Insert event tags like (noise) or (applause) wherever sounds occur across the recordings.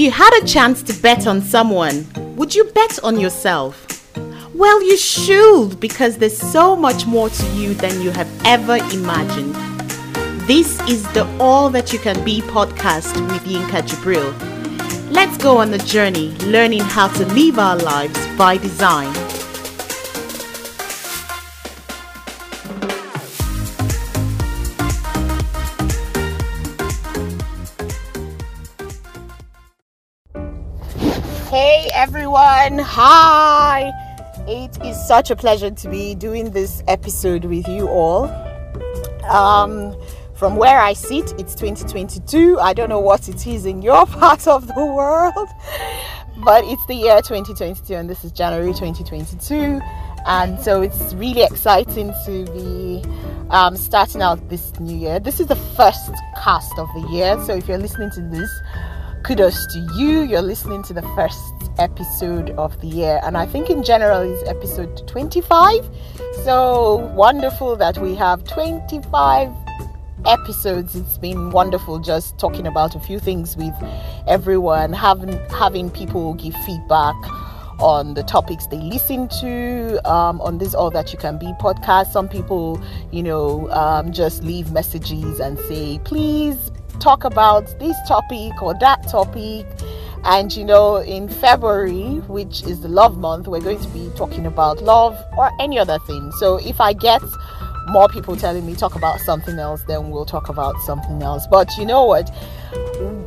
If you had a chance to bet on someone, would you bet on yourself? Well, you should because there's so much more to you than you have ever imagined. This is the All That You Can Be podcast with Yinka Jibril. Let's go on the journey learning how to live our lives by design. Everyone, hi! It is such a pleasure to be doing this episode with you all. Um, from where I sit, it's 2022. I don't know what it is in your (laughs) part of the world, but it's the year 2022, and this is January 2022. And so it's really exciting to be um, starting out this new year. This is the first cast of the year, so if you're listening to this, kudos to you. You're listening to the first episode of the year, and I think in general is episode 25. So wonderful that we have 25 episodes. It's been wonderful just talking about a few things with everyone, having having people give feedback on the topics they listen to um, on this all that you can be podcast some people you know um, just leave messages and say please talk about this topic or that topic. And you know, in February, which is the love month, we're going to be talking about love or any other thing. So if I get more people telling me talk about something else, then we'll talk about something else. But you know what?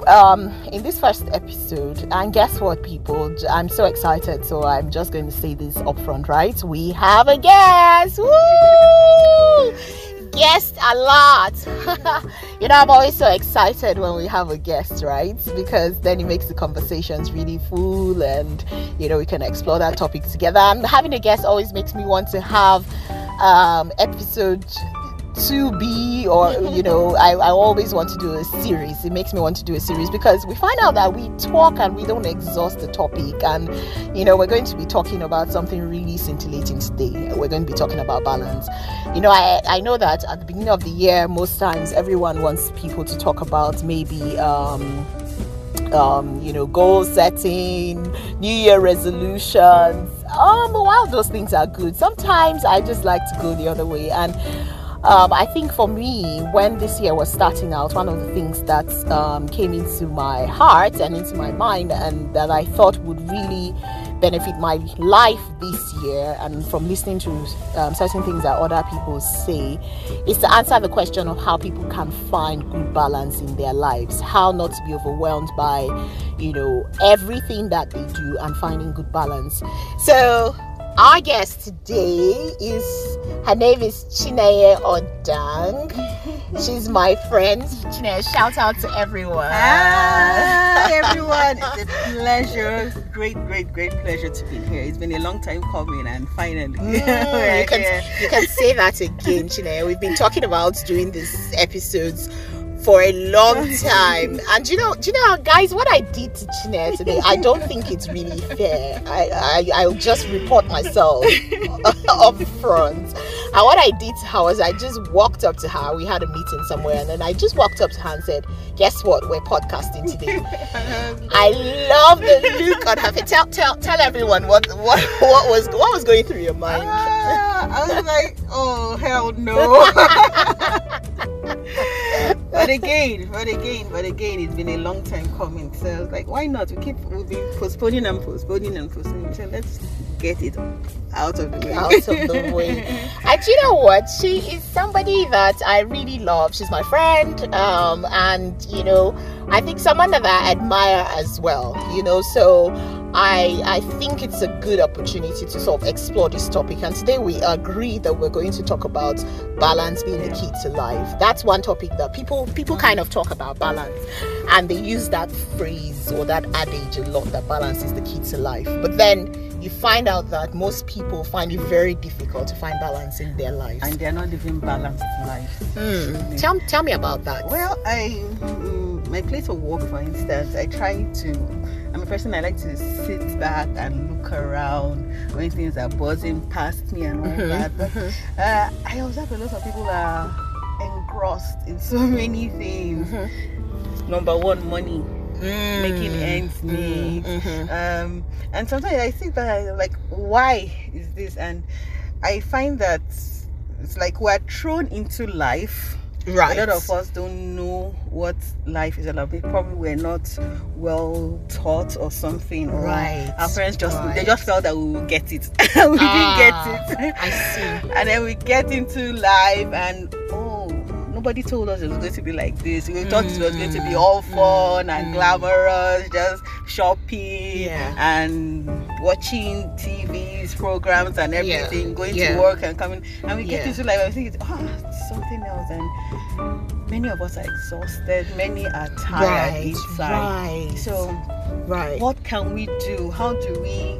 Um, in this first episode, and guess what, people? I'm so excited, so I'm just going to say this up front, right? We have a guest! Woo! Guest a lot. (laughs) you know, I'm always so excited when we have a guest, right? Because then it makes the conversations really full and, you know, we can explore that topic together. And having a guest always makes me want to have um, episode to be or you know I, I always want to do a series it makes me want to do a series because we find out that we talk and we don't exhaust the topic and you know we're going to be talking about something really scintillating today we're going to be talking about balance you know I, I know that at the beginning of the year most times everyone wants people to talk about maybe um, um, you know, goal setting, New Year resolutions. Um, while those things are good, sometimes I just like to go the other way. And um, I think for me, when this year was starting out, one of the things that um, came into my heart and into my mind, and that I thought would really benefit my life this year, and from listening to um, certain things that other people say, is to answer the question of how people can find good balance in their lives, how not to be overwhelmed by, you know, everything that they do, and finding good balance. So our guest today is her name is Chineye Odang. She's my friend. Chineye, shout out to everyone. Hi (laughs) everyone. It's a pleasure. Great, great, great pleasure to be here. It's been a long time coming and finally. Mm, you, (laughs) can, you can say that again, Chineye. We've been talking about doing these episodes for a long (laughs) time. And you know, do you know, guys, what I did to Chineye today, I (laughs) don't think it's really fair. I, I I'll just report myself (laughs) up front. And what I did to her was I just walked up to her. We had a meeting somewhere, and then I just walked up to her and said, "Guess what? We're podcasting today." I love the look on her face. Tell, tell, tell everyone what what what was what was going through your mind. Uh, I was like, "Oh hell no!" But again, but again, but again, it's been a long time coming. So like, why not? We keep we've been postponing and postponing and postponing. So let's get it out of the way. Out of the way. (laughs) and you know what? She is somebody that I really love. She's my friend. Um, and you know, I think someone that I admire as well. You know, so I I think it's a good opportunity to sort of explore this topic. And today we agree that we're going to talk about balance being the key to life. That's one topic that people people kind of talk about balance, and they use that phrase or that adage a lot that balance is the key to life. But then you find out that most people find it very difficult to find balance in their lives. And they're not living balanced life. Mm. Tell, tell me about that. Well, I mm, my place of work, for instance, I try to. I'm a person I like to sit back and look around when things are buzzing past me and all Mhm, that. But uh, I observe a lot of people are engrossed in so (laughs) many things. Mhm. Number one, money. making ends Mm, meet. mhm. Um, and sometimes I think that like, why is this? And I find that it's like we're thrown into life. Right. A lot of us don't know what life is all about. We probably we're not well taught or something. Or Right, Our parents just they just felt that we would get it. (laughs) we Ah, didn't get it. I see. (laughs) and then we get into life and oh nobody told us it was going to be like this we thought it was going to be all fun and Mm. glamorous just shopping Yeah. and watching tvs programs and everything going Yeah. to work and coming and we get Yeah. into life and we think oh it's something else and many of us are exhausted many are tired Right. inside Right. so right. what can we do how do we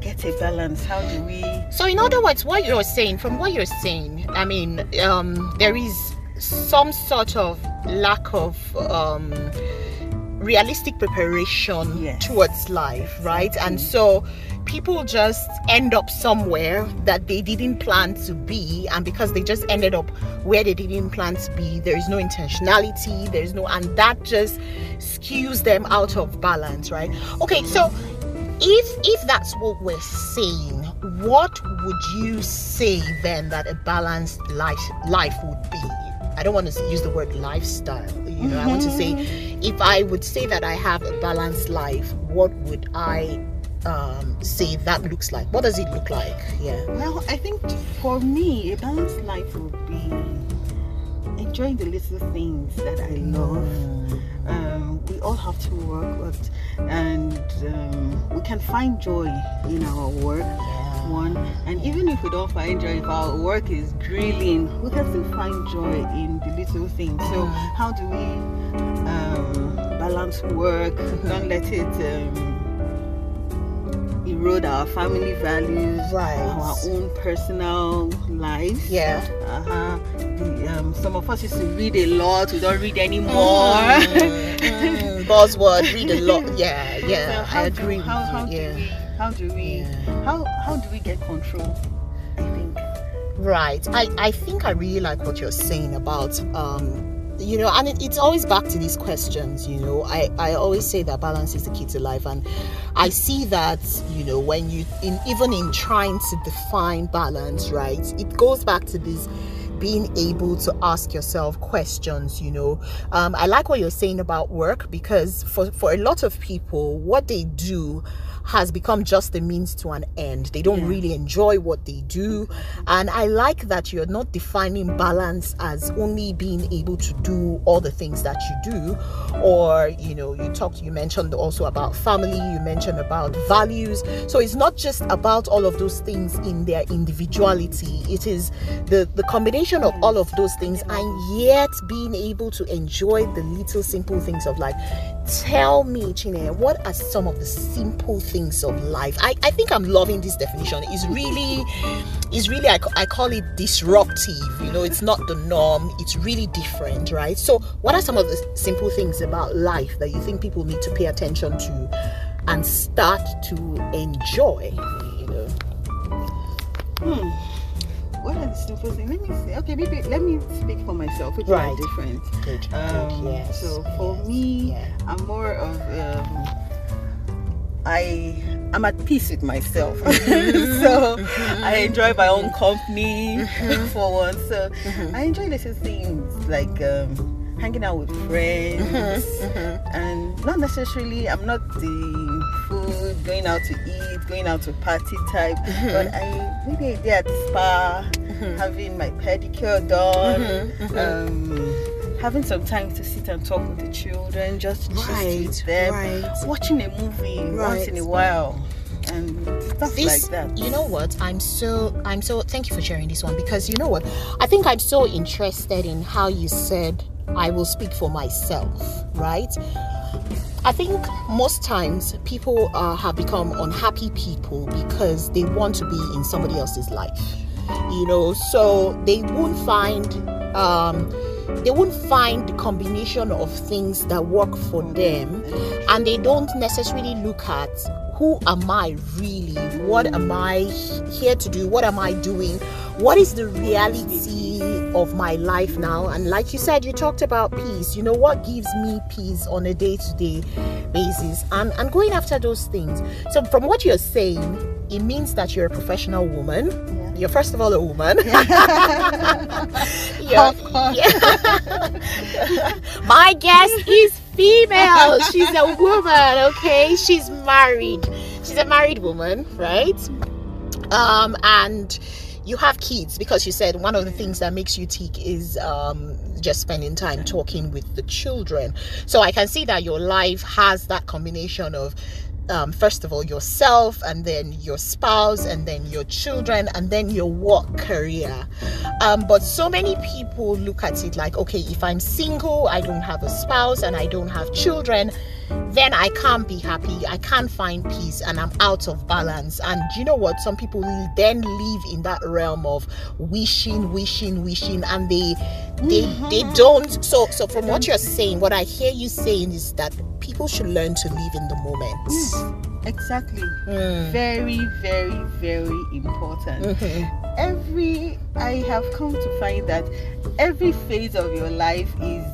get a balance how do we So, in other words, what you're saying, from what you're saying, I mean, um, there is some sort of lack of um, realistic preparation Yes. towards life, right? And so people just end up somewhere that they didn't plan to be, and because they just ended up where they didn't plan to be, there is no intentionality, there is no, and that just skews them out of balance, right? Okay, so if if that's what we're saying what would you say then that a balanced life life would be i don't want to use the word lifestyle you know i want to say mm-hmm. if i would say that i have a balanced life what would i um say that looks like what does it look like yeah Well, I think for me, a balanced life would be enjoying the little things that I love. Um, we all have to work, but and um, we can find joy in our work. One, and even if we don't find joy, if our work is drilling, we can still find joy in the little things. So, Mm. how do we um, balance work? Don't let it. Erode our family values, Right. our own personal lives. yeah Uh-huh. The, um, some of us used to read a lot. We don't read anymore. Mm, mm, (laughs) buzzword read a lot yeah yeah So how i do- agree how, how you do we how do we Yeah. how how do we get control? I think. Right. I, I think I really like what you're saying about, um, you know, and it, it's always back to these questions, you know. I, I always say that balance is the key to life. And I see that, you know, when you, in even in trying to define balance, right, it goes back to this being able to ask yourself questions you know um, i like what you're saying about work because for, for a lot of people what they do has become just a means to an end. They don't Yeah. really enjoy what they do. And i like that you're not defining balance as only being able to do all the things that you do. Or you know you talked you mentioned also about family you mentioned about values. So it's not just about all of those things in their individuality. It is the the combination of all of those things and yet being able to enjoy the little simple things of life tell me Chine, what are some of the simple things of life? I, I think i'm loving this definition. It's really it's really I, I call it disruptive. You know it's not the norm. It's really different right? So what are some of the simple things about life that you think people need to pay attention to and start to enjoy you know? Hmm. What are the simple things? Let me see. Okay, maybe let me speak for myself, which Right. are different. good, Um, good yes So for yes, me, yeah. I'm more of um, I I'm at peace with myself. Mm-hmm. (laughs) so I enjoy my own company Mm-hmm. (laughs) for one. So I enjoy little things like um, hanging out with friends Mm-hmm. and not necessarily I'm not the food going out to eat, going out to party type, Mm-hmm. but I maybe a day at the spa, having my pedicure done, Mm-hmm. um, having some time to sit and talk with the children, just Right, with them, right. watching a movie once in a while, and stuff this like that. you know what i'm so i'm so thank you for sharing this one because you know what i think i'm so interested in how you said i will speak for myself right I think most times people uh, have become unhappy people because they want to be in somebody else's life, you know. So they won't find um, they won't find the combination of things that work for them, and they don't necessarily look at who am I really? What am I here to do? What am I doing? What is the reality of my life now? And like you said, you talked about peace. You know, what gives me peace on a day to day basis? And, and going after those things. So, from what you're saying, it means that you're a professional woman. You're first of all a woman. (laughs) (laughs) Of course. (laughs) My guest is female. She's a woman, okay? She's married. She's a married woman, right? Um, and you have kids because you said one of the things that makes you tick is um just spending time talking with the children. So I can see that your life has that combination of um, first of all yourself and then your spouse and then your children and then your work career. Um, but so many people look at it like okay if i'm single i don't have a spouse and i don't have children then i can't be happy. I can't find peace and i'm out of balance. And you know what? Some people will then live in that realm of wishing wishing wishing and they they they don't. So so from what you're saying what i hear you saying is that people should learn to live in the moment Exactly. Mm. Very, very, very important. Mhm. Every I have come to find that every phase of your life is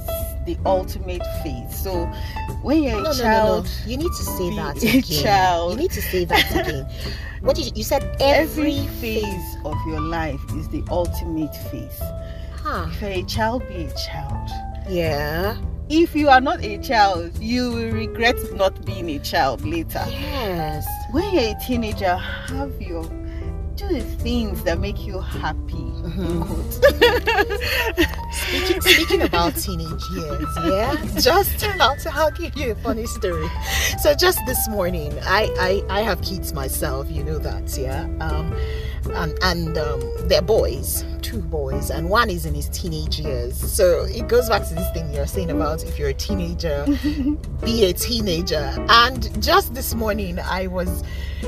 the ultimate phase. So when you're a No, no, no, child, no. You need to say that again. child. You need to say that again. (laughs) What did you, you said? every Every, phase of your life is the ultimate phase. Huh. If you're a child, be a child. Yeah. If you are not a child, you will regret not being a child later. Yes. When you're a teenager, have your do the things that make you happy. Mhm. (laughs) Speaking, speaking about teenage years, yeah. Just I'll, I'll give you a funny story. So just this morning, I I, I have kids myself. You know that, yeah. Um, and and um, they're boys, two boys, and one is in his teenage years. So it goes back to this thing you're saying about if you're a teenager, be a teenager. And just this morning, I was,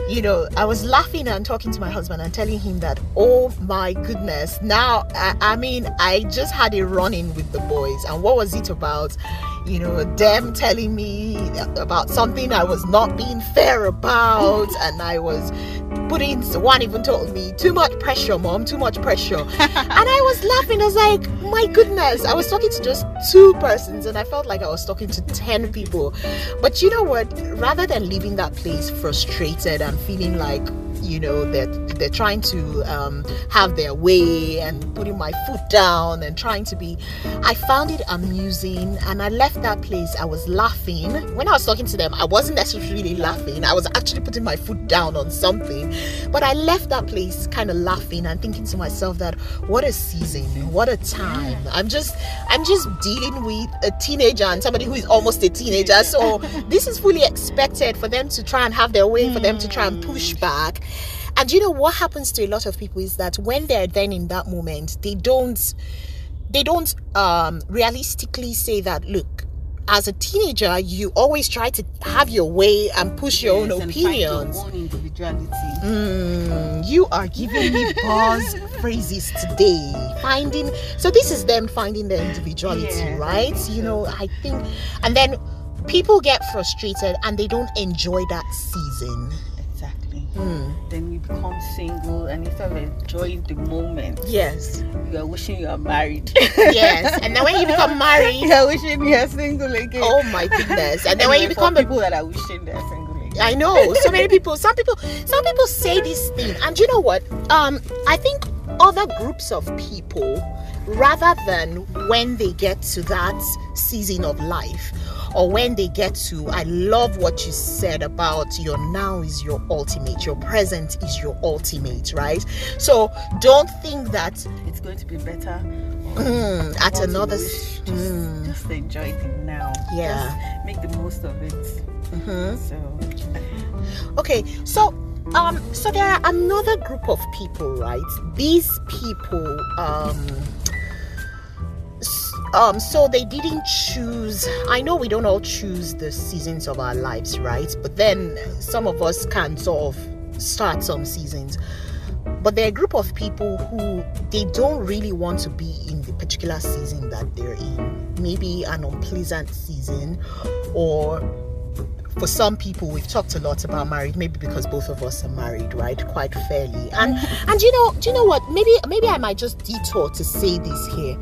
you know, I was laughing and talking to my husband and telling him that, oh my goodness, now, I, I mean, I just had a run in with the boys. And what was it about? You know, them telling me about something I was not being fair about, (laughs) and I was putting one even told me too much pressure mom too much pressure. (laughs) And i was laughing. I was like my goodness. I was talking to just two persons and i felt like i was talking to 10 people. But you know what? Rather than leaving that place frustrated and feeling like you know that they're, they're trying to um, have their way and putting my foot down and trying to be i found it amusing and i left that place. I was laughing. When i was talking to them i wasn't necessarily laughing. I was actually putting my foot down on something but i left that place kind of laughing and thinking to myself that what a season what a time. I'm just i'm just dealing with a teenager and somebody who is almost a teenager. So this is fully expected for them to try and have their way for them to try and push back and you know what happens to a lot of people is that when they're then in that moment they don't they don't um realistically say that look as a teenager you always try to have your way and push your own Yes, find opinions Your own individuality. Mm, you are giving me buzz (laughs) phrases today. Finding so this is them finding their individuality, Yes, right? You so. know, I think, and then people get frustrated and they don't enjoy that season. Mm, Then you become single, and instead of enjoying the moment, yes, you are wishing you are married. yes. And then when you become married, you are wishing you are single again. oh my goodness! And then when you become a people that are wishing they are single again. I know so many people. Some people, some people say this thing, and you know what? Um, I think other groups of people, rather than when they get to that season of life, or when they get to, I love what you said about your now is your ultimate, your present is your ultimate, right? So don't think that It's going to be better. mm, at another. wish, just, mm, just enjoy the now. Yeah. Just make the most of it. mhm. So Okay, so um so there are another group of people, right? These people um um so they didn't choose I know we don't all choose the seasons of our lives, right? But then some of us can sort of start some seasons. But there are a group of people who they don't really want to be in the particular season that they're in. Maybe an unpleasant season or for some people we've talked a lot about married maybe because both of us are married right quite fairly and and you know do you know what maybe maybe i might just detour to say this here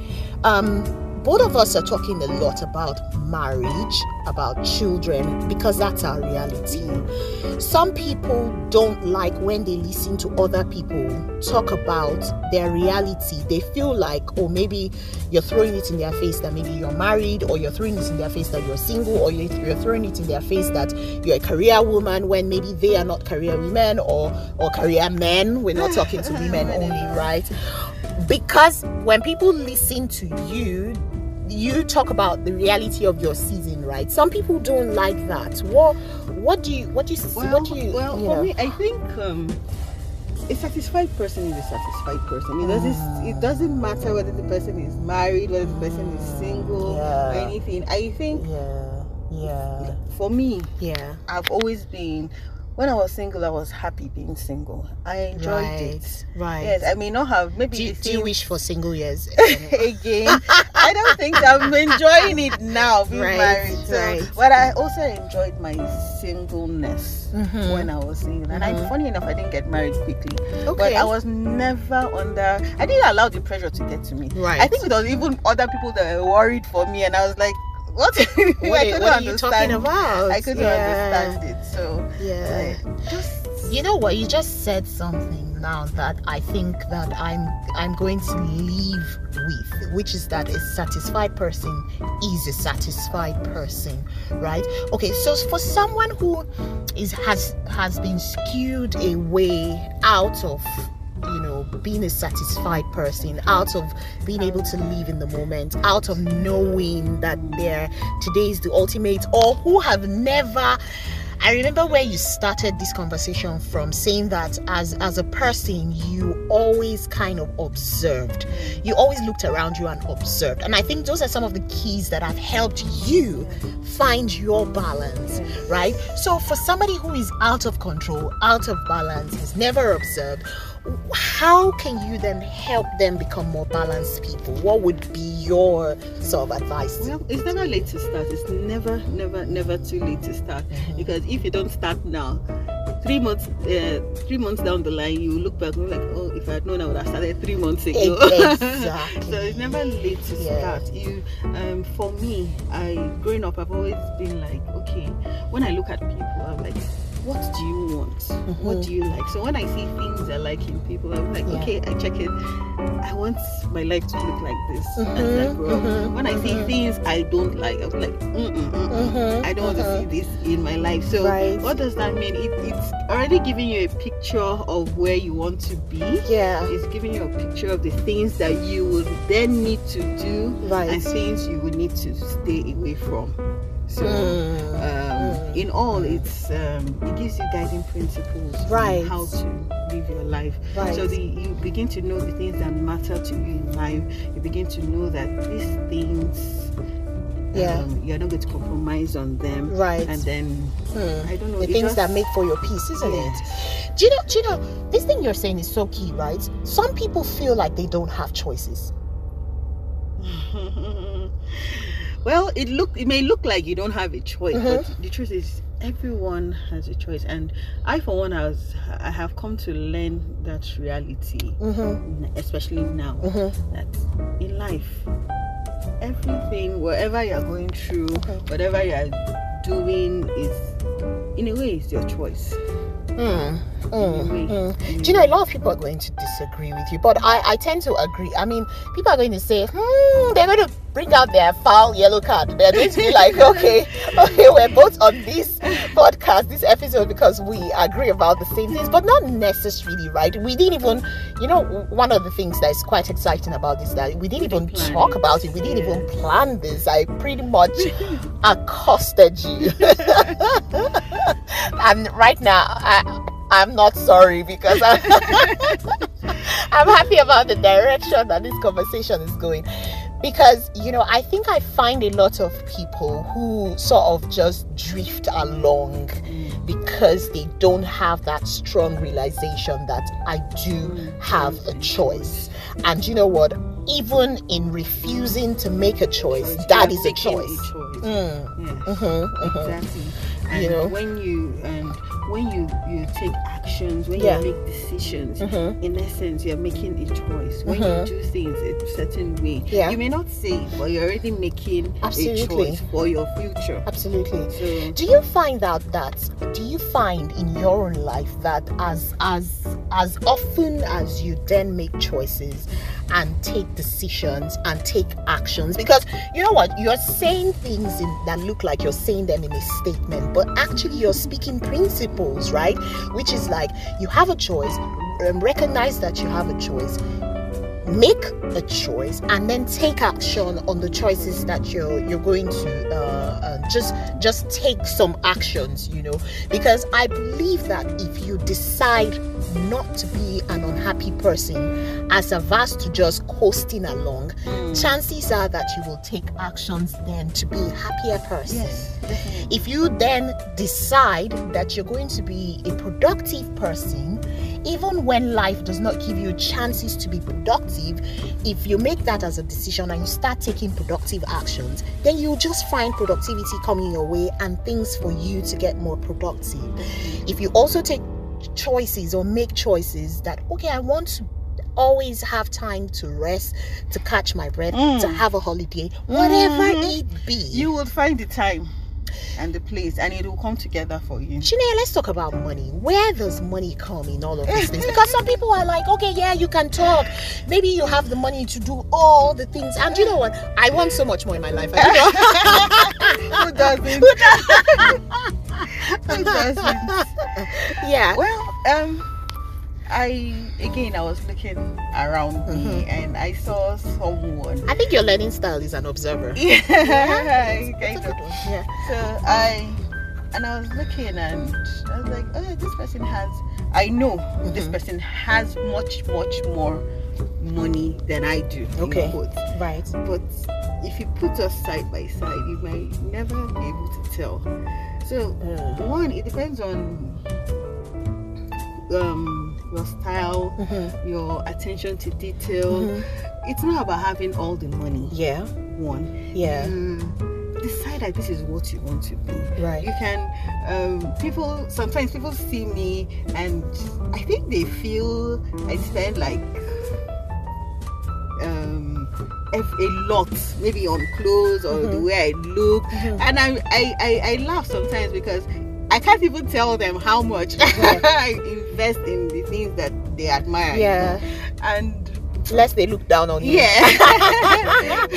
um both of us are talking a lot about marriage, about children, because that's our reality. Some people don't like when they listen to other people talk about their reality. They feel like, or oh, maybe you're throwing it in their face that maybe you're married, or you're throwing it in their face that you're single, or you're throwing it in their face that you're a career woman when maybe they are not career women or, or career men. We're not talking to women only, right? (laughs) Because when people listen to you, you talk about the reality of your season, right? Some people don't like that. What what do you what do you well, what do you Well, you for know? me, I think um a satisfied person is a satisfied person. It doesn't it doesn't matter whether the person is married, whether the person is single Yeah. or anything. I think yeah, yeah, for me, yeah. I've always been when I was single, I was happy being single. I enjoyed right, it. right. Yes, I may not have maybe do, do you wish for single years? (laughs) again. I don't think. I'm enjoying it now, being Right, married. So, right. but I also enjoyed my singleness Mhm. when I was single. And I, Mhm. funny enough, I didn't get married quickly. Okay. But. I was never under. I didn't allow the pressure to get to me. Right. I think it was even other people that were worried for me, and I was like, "What? (laughs) what, (laughs) I are- couldn't what are you understand. talking about? I couldn't Yeah. understand it. So, Yeah. just You know what? You just said something now that I think that I'm I'm going to leave with, which is that a satisfied person is a satisfied person, right? Okay, so for someone who is has has been skewed away out of you know being a satisfied person out of being able to live in the moment out of knowing that there today is the ultimate or who have never I remember where you started this conversation from saying that as as a person you always kind of observed. You always looked around you and observed. And I think those are some of the keys that have helped you find your balance, right? So for somebody who is out of control, out of balance, has never observed, how can you then help them become more balanced people? What would be your sort of advice? Well, it's never late to start. It's never, never, never too late to start. Mhm. Because if you don't start now, three months, uh, three months down the line, you look back and you're like, oh, if I had known, I would have started three months ago. (laughs) Exactly. so it's never late to Yeah. start. You, um, for me, I growing up, I've always been like, okay, when I look at people, I'm like. What do you want? What Mhm. do you like? So when I see things I like in people, I'm like, Yeah. okay, I check it. I want my life to look like this as I Mhm, grow up. mhm, When I see things I don't like, I'm like, mm-mm, mm-mm. I don't want to see this in my life. So Right. what does that mean? It, it's already giving you a picture of where you want to be. Yeah. It's giving you a picture of the things that you would then need to do Right. and things you would need to stay away from. So Mm, mm. In all, it's um, it gives you guiding principles on Right. how to live your life. Right. So the, you begin to know the things that matter to you in life. You begin to know that these things, Yeah. um, you're not going to compromise on them. Right. And then Hmm. I don't know the things just- that make for your peace, isn't Yeah. it? Do you know? Do you know? This thing you're saying is so key, right? Some people feel like they don't have choices. (laughs) well, it look it may look like you don't have a choice, Mhm. but the truth is everyone has a choice. And I, for one, has I have come to learn that reality, Mm-hmm. especially now. Mm-hmm. that in life, everything, whatever you're going through, Mhm. whatever you're doing, is in a way, it's your choice. Mm, mm, mm. Do you know a lot of people are going to disagree with you, but I, I tend to agree. I mean, people are going to say, hmm, they're going to bring out their foul yellow card. They're going to be like, okay, (laughs) okay, we're both on this podcast, this episode, because we agree about the same things, but not necessarily, right? We didn't even, you know, one of the things that is quite exciting about this that we didn't even talk about it. We didn't even plan this. I pretty much (laughs) accosted you. (laughs) and right now, I, I'm not sorry because I'm, I'm happy about the direction that this conversation is going. Because, you know, I think I find a lot of people who sort of just drift along because they don't have that strong realization that I do have a choice. And you know what? Even in refusing to make a choice, that is a choice. Mm, Yes. mhm, mhm. Exactly. and You know. when you and when you you take actions, when Yeah. you make decisions, Mhm. in essence, you're making a choice. When Mhm. you do things a certain way, Yeah. you may not say it, but you're already making Absolutely. a choice for your future. Absolutely. So Do you find out that do you find in your own life that as as as often as you then make choices and take decisions and take actions. Because you know what? You're saying things in, that look like you're saying them in a statement but actually you're speaking principles right? Which is like you have a choice. Um, recognize that you have a choice make a choice and then take action on the choices that you're you're going to uh, uh, just just take some actions you know? Because i believe that if you decide not to be an unhappy person as averse to just coasting along chances are that you will take actions then to be a happier person. Yes, if you then decide that you're going to be a productive person, even when life does not give you chances to be productive, if you make that as a decision and you start taking productive actions, then you'll just find productivity coming your way and things for you to get more productive. If you also take choices or make choices that, okay, I want to always have time to rest, to catch my breath, Mm. to have a holiday, whatever Mhm. it be. You will find the time and the place, and it will come together for you. Chineye, let's talk about money. Where does money come in all of these things? Because some people are like, okay, yeah, you can talk. Maybe you have the money to do all the things. And you know what? I want so much more in my life. I (laughs) Who doesn't? don't. Who doesn't? (laughs) (laughs) yeah. Well, um, I again I was looking around me Mhm. and I saw someone. I think your learning style is an observer. (laughs) Yeah, a kind of. Yeah. So I and I was looking and I was like, oh, this person has. I know this Mhm. person has much, much more money than I do. Okay. Right. But if you put us side by side, you might never be able to tell. So Mm. one, it depends on um your style, Mhm. your attention to detail. Mhm. It's not about having all the money. Yeah. One, Yeah. decide that this is what you want to be. Right. You can. Um, people sometimes people see me and I think they feel I spend like um a lot maybe on clothes or the Mhm. way I look Mhm. and I, I, I, I laugh sometimes because I can't even tell them how much Yeah. (laughs) I invest in the things that they admire. you Yeah. know. And Lest they look down on you. yeah. (laughs)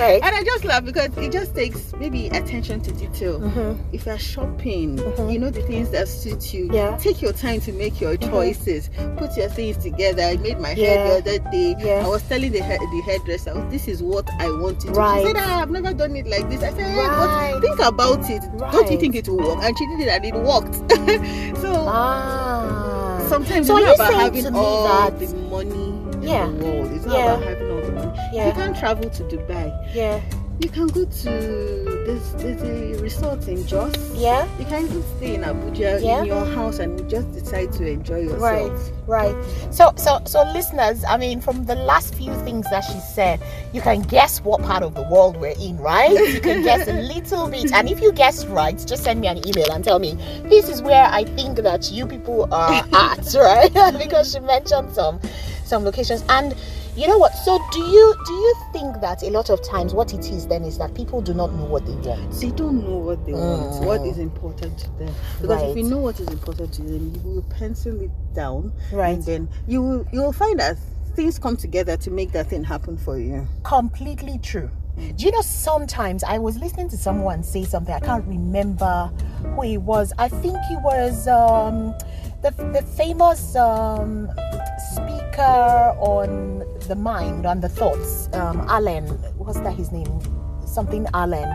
Right. and I just laugh because it just takes maybe attention to detail. Mhm. If you're shopping, Mhm. you know the things that suit you. Yeah. Take your time to make your Mhm. choices. Put your things together. I made my Yeah. hair the other day. Yeah. I was telling the hair, the hairdresser, "Oh, this is what I want you to. Right. She said, ah, I've never done it like this. I said, hey, Right. but think about it. Right. Don't you think it will work? And she did it and it worked. (laughs) so Ah. Sometimes So it's not you about having all that- the money Yeah. in the world. It's not Yeah. about having all the money. Yeah. you can't travel to Dubai, Yeah. You can go to there's there's a resort in Jos. Yeah. You can even stay in Abuja Yeah. in your house and you just decide to enjoy yourself. Right, right. So, so, so, listeners. I mean, from the last few things that she said, you can guess what part of the world we're in, right? You can (laughs) guess a little bit, and if you guess right, just send me an email and tell me this is where I think that you people are (laughs) at, right? (laughs) because she mentioned some, some locations, and you know what? So, do you do you think that a lot of times what it is then is that people do not know what they want? They don't know what they want, Mm. what is important to them. Because if you know what is important to them, you will pencil it down, Right. and then you will you will find that things come together to make that thing happen for you. completely true. Do you know sometimes I was listening to someone say something, I can't remember who it was. I think he was um, the, the famous um, speaker on the mind, on the thoughts, um, Alan. What's that his name? Something Alan.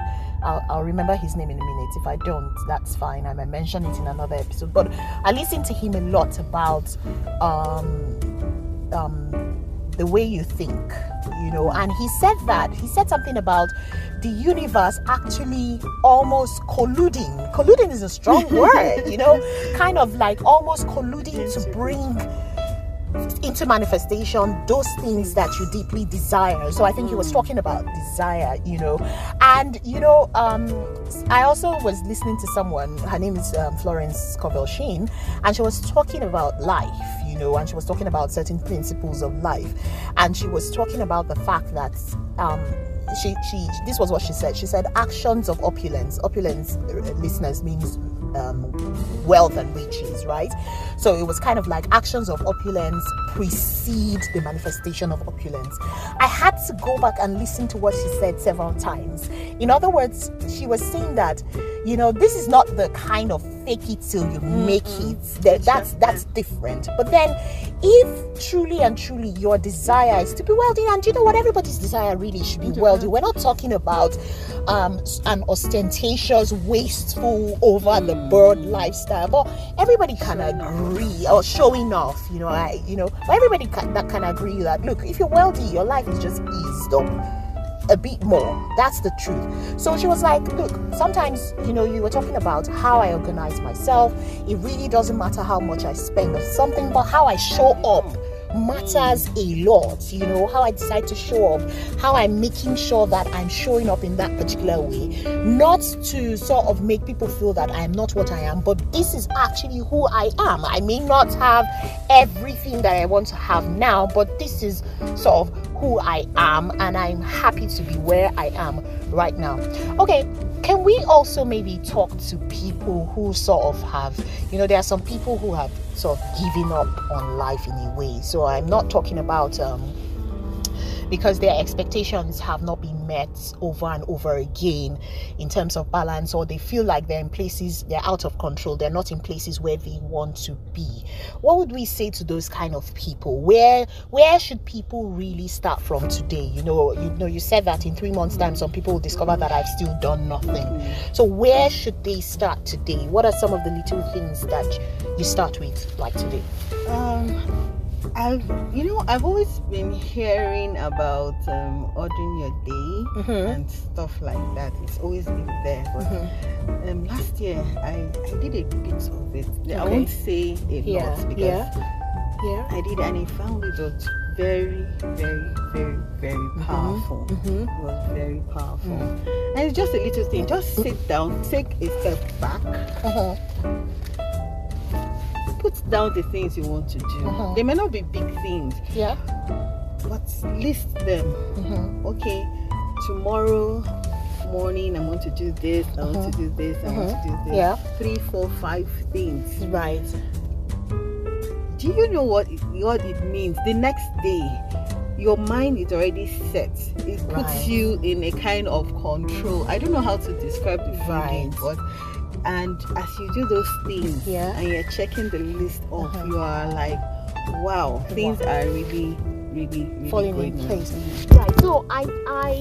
I'll, I'll remember his name in a minute. If I don't, that's fine. I might mention it in another episode. But I listened to him a lot about um, um, the way you think, you know. And he said that he said something about the universe actually almost colluding. Colluding is a strong (laughs) word, you know, kind of like almost colluding to bring into manifestation those things that you deeply desire. So I think he was talking about desire, you know. And you know, um, I also was listening to someone. Her name is um, Florence Scovel Shinn, and she was talking about life, you know, and she was talking about certain principles of life, and she was talking about the fact that. Um, she she this was what she said she said actions of opulence opulence uh, listeners means um, wealth and riches, right? So it was kind of like actions of opulence precede the manifestation of opulence. I had to go back and listen to what she said several times. In other words, she was saying that, you know, this is not the kind of fake it till you make mm-hmm. it. That, that's that's different. But then if truly and truly your desire is to be wealthy, and you know what, everybody's desire really should be wealthy. We're not talking about um, an ostentatious, wasteful, over the bird lifestyle, but everybody can agree or showing off. You know, I you know, everybody can, that can agree that look, if you're wealthy, your life is just eased up a bit more. That's the truth. So she was like, Look, sometimes, you know, you were talking about how I organize myself. It really doesn't matter how much I spend on something, but how I show up matters a lot. You know, how I decide to show up, how I'm making sure that I'm showing up in that particular way. Not to sort of make people feel that I'm not what I am, but this is actually who I am. I may not have everything that I want to have now, but this is sort of who I am, and I'm happy to be where I am right now. Okay, can we also maybe talk to people who sort of have, you know, there are some people who have sort of given up on life in a way. So I'm not talking about um, because their expectations have not been met over and over again in terms of balance, or they feel like they're in places they're out of control, they're not in places where they want to be. What would we say to those kind of people? Where where should people really start from today? You know, you know, you said that in three months' time, some people will discover that I've still done nothing. So where should they start today? What are some of the little things that you start with, like today? Um I've, you know, I've always been hearing about um, ordering your day mm-hmm. and stuff like that. It's always been there. But mm-hmm. um, last year, I, I did a bit of it. Okay. I won't say a yeah. lot because yeah. yeah. I did, and I found it was very, very, very, very mm-hmm. powerful. Mm-hmm. It was very powerful. Mm. And it's just a little thing. Just sit down, take a step back. Uh-huh put down the things you want to do. Mm-hmm. They may not be big things. Yeah. But list them. Mm-hmm. Okay, tomorrow morning I want to do this, I want to do this, I want to do this. Yeah. Three, four, five things. Right. Do you know what it, what it means? The next day, your mind is already set. It puts right. you in a kind of control. I don't know how to describe the feeling, right. but and as you do those things yeah. and you're checking the list off uh-huh. you are like wow things wow. are really really, really falling in place. Right so i i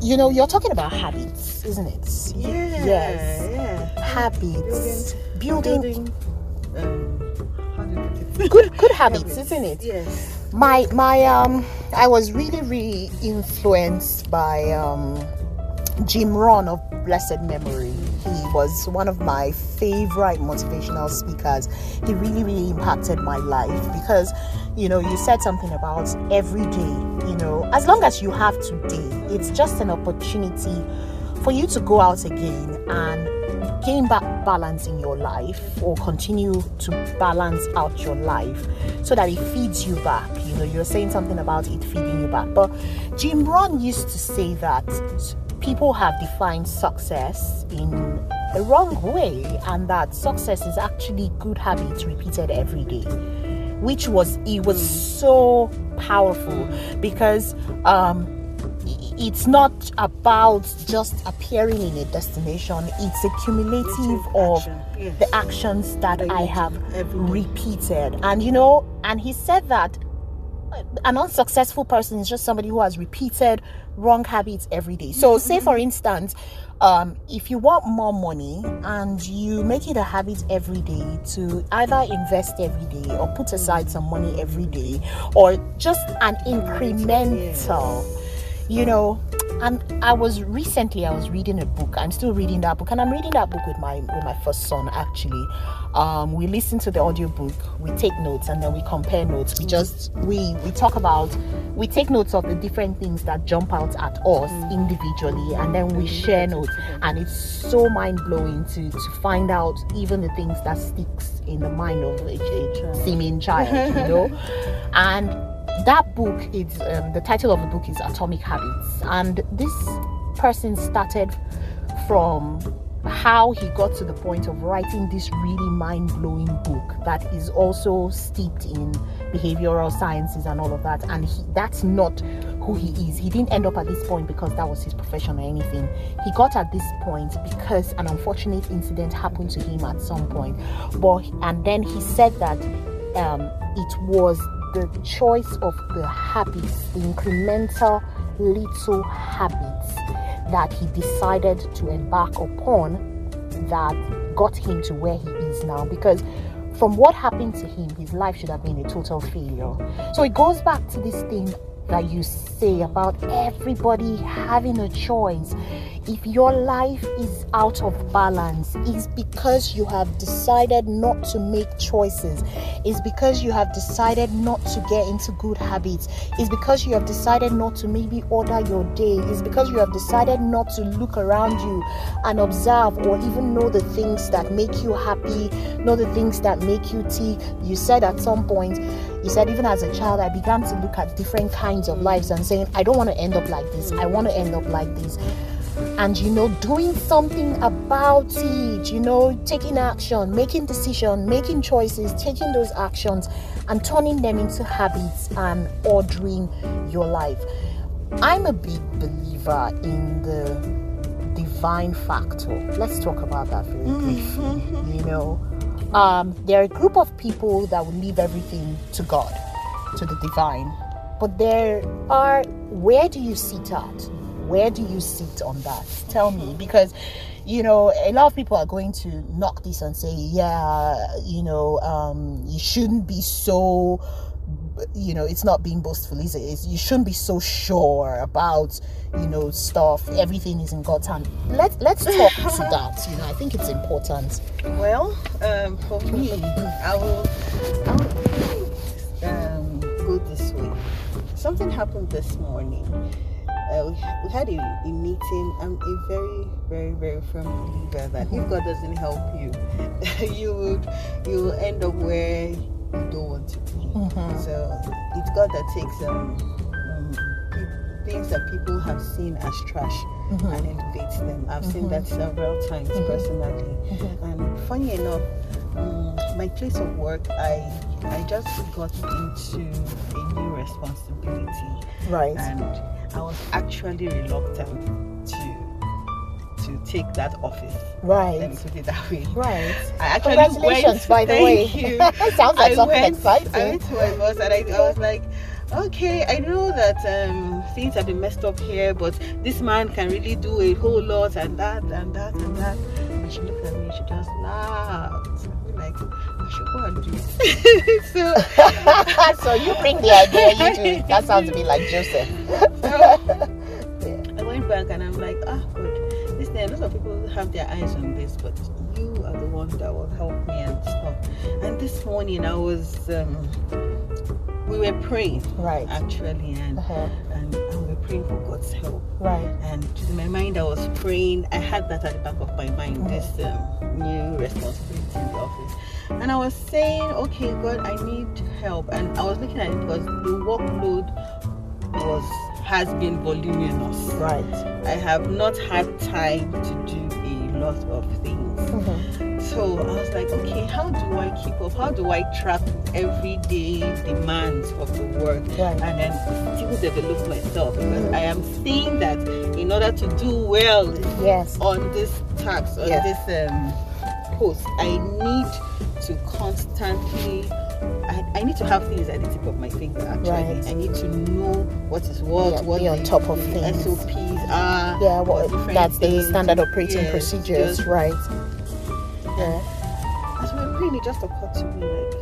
you know you're talking about habits isn't it? Yeah yes. yeah. Habits. Building, building, um, good good habits, habits, isn't it? yes. My my um i was really really influenced by um Jim Rohn of blessed memory. He was one of my favorite motivational speakers. He really, really impacted my life because, you know, you said something about every day, you know, as long as you have today, it's just an opportunity for you to go out again and gain back balance in your life or continue to balance out your life so that it feeds you back. You know, you're saying something about it feeding you back. But Jim Rohn used to say that people have defined success in a wrong way, and that success is actually good habits repeated every day. Which was it was so powerful because um, it's not about just appearing in a destination it's a cumulative of yes. the actions that i have repeated and you know and he said that an unsuccessful person is just somebody who has repeated wrong habits every day. So, say for instance, um, if you want more money and you make it a habit every day to either invest every day or put aside some money every day or just an incremental, you know, and I was recently I was reading a book. I'm still reading that book, and I'm reading that book with my with my first son. Actually, um, we listen to the audiobook, we take notes, and then we compare notes. We just we we talk about we take notes of the different things that jump out at us individually, and then we share notes. And it's so mind blowing to to find out even the things that sticks in the mind of a, a seeming child, you know, (laughs) and that book is um, the title of the book is atomic habits. And this person started from how he got to the point of writing this really mind-blowing book that is also steeped in behavioral sciences and all of that. And he, that's not who he is. He didn't end up at this point because that was his profession or anything. He got at this point because an unfortunate incident happened to him at some point. But and then he said that um, it was the choice of the habits, the incremental little habits that he decided to embark upon that got him to where he is now. Because from what happened to him, his life should have been a total failure. So it goes back to this thing that you say about everybody having a choice. If your life is out of balance, it's because you have decided not to make choices. It's because you have decided not to get into good habits. It's because you have decided not to maybe order your day. It's because you have decided not to look around you and observe or even know the things that make you happy, know the things that make you tick. You said at some point, you said even as a child, I began to look at different kinds of lives and saying, I don't want to end up like this. I want to end up like this and you know doing something about it you know taking action making decision making choices taking those actions and turning them into habits and ordering your life. I'm a big believer in the divine factor. Let's talk about that very briefly Mm-hmm. you know. Um, there are a group of people that will leave everything to god to the divine. But there are where do you sit at where do you sit on that? Tell me because you know a lot of people are going to knock this and say yeah you know um you shouldn't be so you know it's not being boastful is it? It's, you shouldn't be so sure about you know stuff. Everything is in god's hand. Let's let's talk (laughs) to that you know i think it's important. Well, um, for me, I will, I will um, go this way. Something happened this morning. Uh, we, we had a, a meeting. I'm a very, very, very firm believer that if God doesn't help you, (laughs) you would you will end up where you don't want to be. Mhm. So it's God that takes um, um, pe- things that people have seen as trash Mhm. and elevates them. I've seen Mhm. that several times Mhm. personally. Mhm. And funny enough, um, my place of work, I I just got into a new responsibility, right and I was actually reluctant to to take that office. Right. Let me put it that way. right I actually congratulations went, by the way thank you. (laughs) sounds like I something went, exciting I went to my boss and I, I was like, okay, I know that um, things have been messed up here, but this man can really do a whole lot and that and that and that. And she looked at me, she just laughed. (laughs) so, (laughs) so you bring the idea, you do it. That sounds to me like Joseph. so I went back and I'm like, ah, God, this thing, a lot of people have their eyes on this, but you are the one that will help me and stuff. And this morning I was, um, we were praying Right. actually, and, Uh-huh. and, and we were praying for God's help. Right. And in my mind, I was praying. I had that at the back of my mind, Mhm. this um, new responsibility in the office. And I was saying, okay, God, I need help. And I was looking at it because the workload was has been voluminous. Right. I have not had time to do a lot of things. Mhm. So I was like, okay, how do I keep up? How do I track everyday demands of the work Right. and then still develop myself? Because I am seeing that in order to do well Yes. on this task, on Yeah. this um, post, I need to constantly. I, I need to have things at the tip of my finger. Actually, Right. I need to know what is what, Yeah, what be on the- top of the things. SOPs are. Yeah, what that's the standard operating Yes, procedures, just- right? Yeah. As we were praying, it just occurred to me like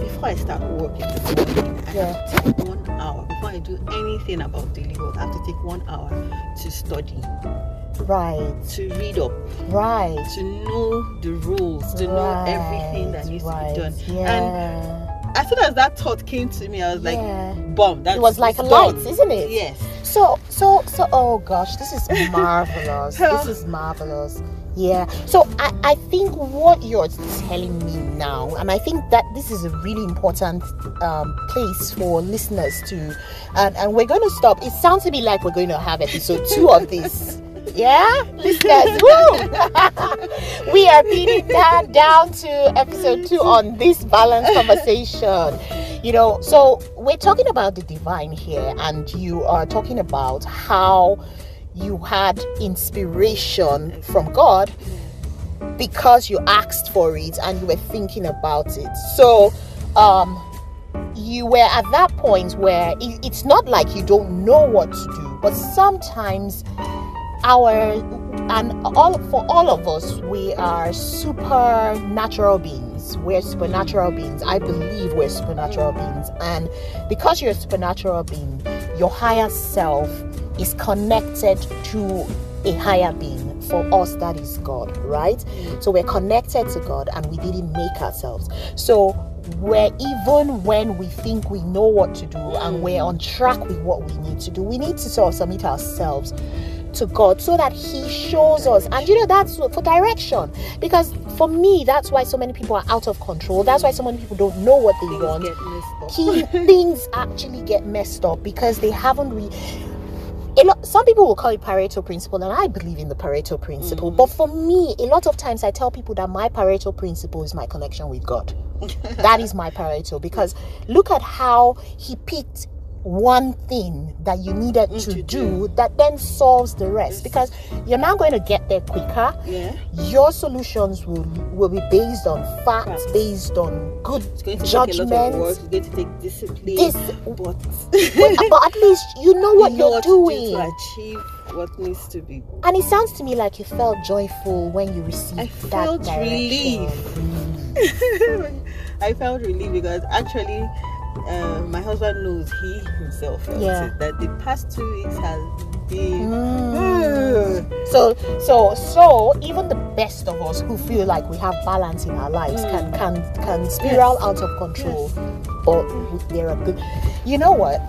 before I start working I Yeah. have to take one hour before I do anything about daily work. I have to take one hour to study, Right. to read up, Right. to know the rules, to know everything that needs right. to be done. And as soon as that thought came to me, I was like, yeah. "Bomb!" That's It was like a light, done. isn't it? Yes. So, so, so, oh gosh, this is (laughs) marvelous. this is (laughs) marvelous. Yeah. So, I, I think what you're telling me now, and I think that this is a really important um, place for listeners to, and, and we're going to stop. It sounds to me like we're going to have episode two of this. (laughs) Yeah, listeners, (laughs) woo! (laughs) we are beating that down to episode two on this balanced conversation. You know, so we're talking about the divine here, and you are talking about how you had inspiration from God because you asked for it and you were thinking about it. So, um, you were at that point where it, it's not like you don't know what to do, but sometimes our and all for all of us, we are supernatural beings. We're supernatural beings. I believe we're supernatural beings, and because you're a supernatural being, your higher self is connected to a higher being. For us, that is God, right? So we're connected to God, and we didn't make ourselves. So where even when we think we know what to do and we're on track with what we need to do, we need to sort of submit ourselves to God so that He shows us. And you know, that's for direction. Because for me, that's why so many people are out of control. That's why so many people don't know what they Things want. get messed up. Key (laughs) things actually get messed up because they haven't re a lot, some people will call it Pareto principle, and I believe in the Pareto principle. Mm. But for me, a lot of times I tell people that my Pareto principle is my connection with God. (laughs) that is my Pareto because look at how he picked one thing that you needed mm, to, to do that then solves the rest because you're now going to get there quicker Yeah. your solutions will will be based on facts Facts. based on good It's going to take a lot of judgment. It's going to take discipline. This- but (laughs) but, but at least you know what you you're doing to achieve what needs to be. and it sounds to me like you felt joyful when you received I that felt direction. (laughs) I felt relief because actually, uh, my husband knows he himself Yeah. it, that the past two weeks has been. Mm. So, so, so, even the best of us who feel like we have balance in our lives can can can spiral out of control. But there are good. You know what?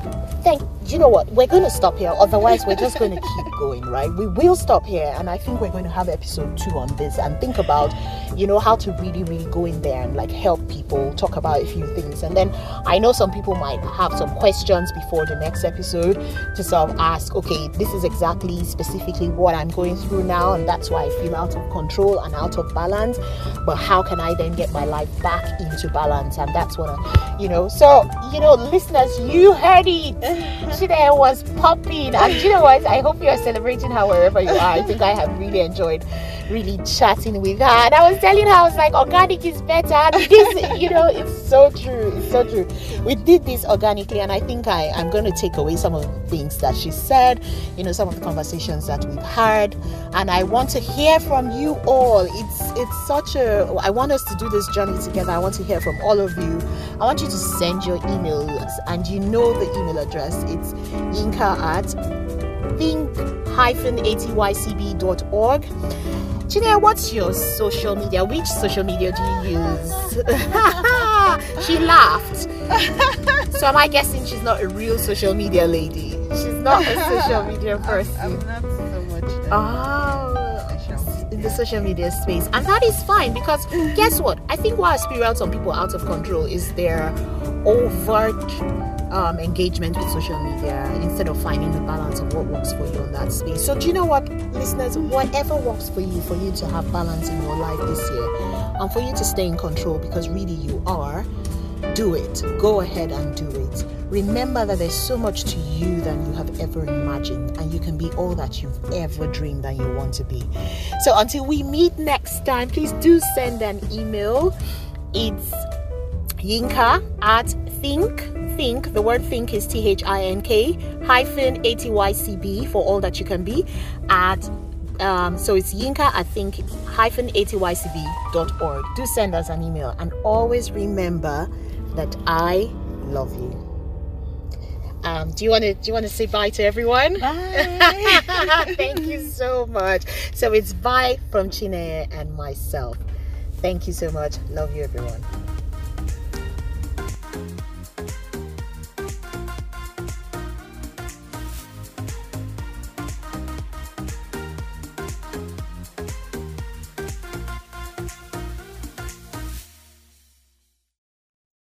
Thank. You know what? We're going to stop here. Otherwise, we're just going to keep going, right? We will stop here, and I think we're going to have episode two on this and think about, you know, how to really, really go in there and like help people talk about a few things. And then I know some people might have some questions before the next episode to sort of ask, okay, this is exactly specifically what I'm going through now, and that's why I feel out of control and out of balance. But how can I then get my life back into balance? And that's what I, you know. So, you know, listeners, you heard it. (laughs) Today was popping, and you know what? I hope you're celebrating her wherever you are. I think I have really enjoyed really chatting with her. And I was telling her, I was like, organic is better. This, (laughs) you know, it's so true. It's so true. We did this organically, and I think I, I'm going to take away some of the things that she said, you know, some of the conversations that we've had. And I want to hear from you all. It's it's such a I want us to do this journey together. I want to hear from all of you. I want you to send your emails, and you know the email address. It's yinka at think-atycb.org. Chinea, what's your social media? Which social media do you use? (laughs) she laughed. so am I guessing she's not a real social media lady? She's not a social media (laughs) person. I'm not so much. Oh, in the social media space, and that is fine because guess what? I think what has spiraled some people out of control is their overt um, engagement with social media instead of finding the balance of what works for you in that space. So, do you know what, listeners? Whatever works for you, for you to have balance in your life this year, and for you to stay in control, because really you are. Do it. Go ahead and do it. Remember that there's so much to you than you have ever imagined, and you can be all that you've ever dreamed that you want to be. So until we meet next time, please do send an email. It's yinka at think think the word think is t-h-i-n-k hyphen a-t-y-c-b for all that you can be at um, so it's yinka at think hyphen a-t-y-c-b.org do send us an email and always remember that i love you Um, do you want to do you want to say bye to everyone? Bye. (laughs) Thank you so much. So it's bye from Chineye and myself. Thank you so much. Love you, everyone.